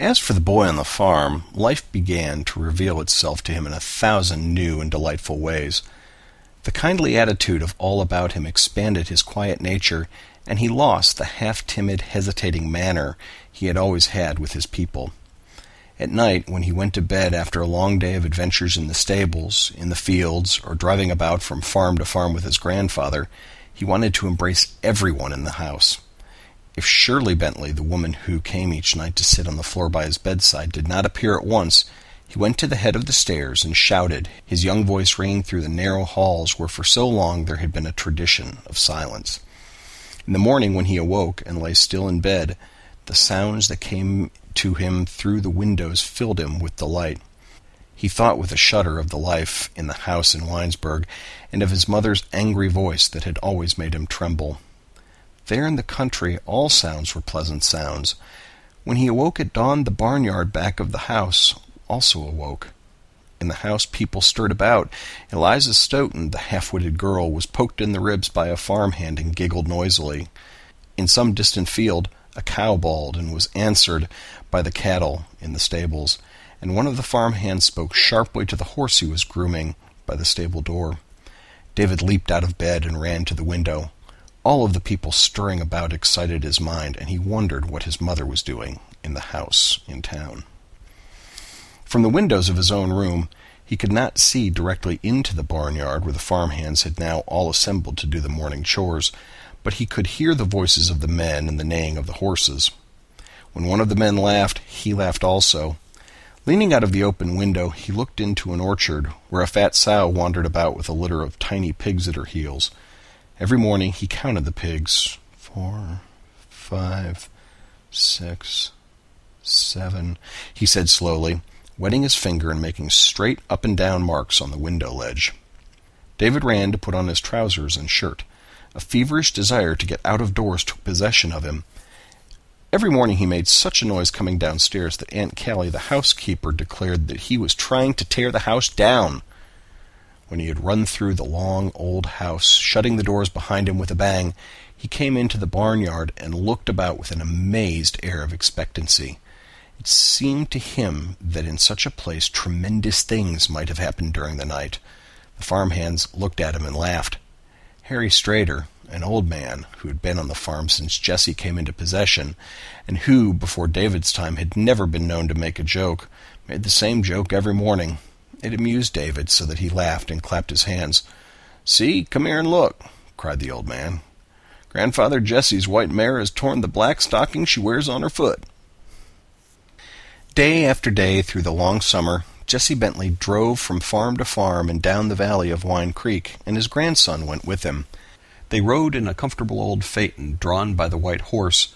As for the boy on the farm, life began to reveal itself to him in a thousand new and delightful ways. The kindly attitude of all about him expanded his quiet nature, and he lost the half timid, hesitating manner he had always had with his people. At night, when he went to bed after a long day of adventures in the stables, in the fields, or driving about from farm to farm with his grandfather, he wanted to embrace everyone in the house. If Sherley Bentley, the woman who came each night to sit on the floor by his bedside, did not appear at once, he went to the head of the stairs and shouted, his young voice ringing through the narrow halls where for so long there had been a tradition of silence. In the morning, when he awoke and lay still in bed, the sounds that came to him through the windows filled him with delight. He thought with a shudder of the life in the house in Winesburg, and of his mother's angry voice that had always made him tremble. There in the country all sounds were pleasant sounds. When he awoke at dawn the barnyard back of the house also awoke. In the house people stirred about. Eliza Stoughton, the half-witted girl, was poked in the ribs by a farmhand and giggled noisily. In some distant field a cow bawled and was answered by the cattle in the stables, and one of the farmhands spoke sharply to the horse he was grooming by the stable door. David leaped out of bed and ran to the window. All of the people stirring about excited his mind, and he wondered what his mother was doing in the house in town. From the windows of his own room he could not see directly into the barnyard where the farmhands had now all assembled to do the morning chores, but he could hear the voices of the men and the neighing of the horses. When one of the men laughed, he laughed also. Leaning out of the open window, he looked into an orchard where a fat sow wandered about with a litter of tiny pigs at her heels. Every morning he counted the pigs. Four, five, six, seven, he said slowly, wetting his finger and making straight up and down marks on the window ledge. David ran to put on his trousers and shirt. A feverish desire to get out of doors took possession of him. Every morning he made such a noise coming downstairs that Aunt Callie, the housekeeper, declared that he was trying to tear the house down when he had run through the long old house, shutting the doors behind him with a bang, he came into the barnyard and looked about with an amazed air of expectancy. It seemed to him that in such a place tremendous things might have happened during the night. The farmhands looked at him and laughed. Harry Strader, an old man who had been on the farm since Jesse came into possession, and who, before David's time, had never been known to make a joke, made the same joke every morning. It amused David so that he laughed and clapped his hands. See, come here and look, cried the old man. Grandfather Jesse's white mare has torn the black stocking she wears on her foot. Day after day through the long summer, Jesse Bentley drove from farm to farm and down the valley of Wine Creek, and his grandson went with him. They rode in a comfortable old phaeton drawn by the white horse,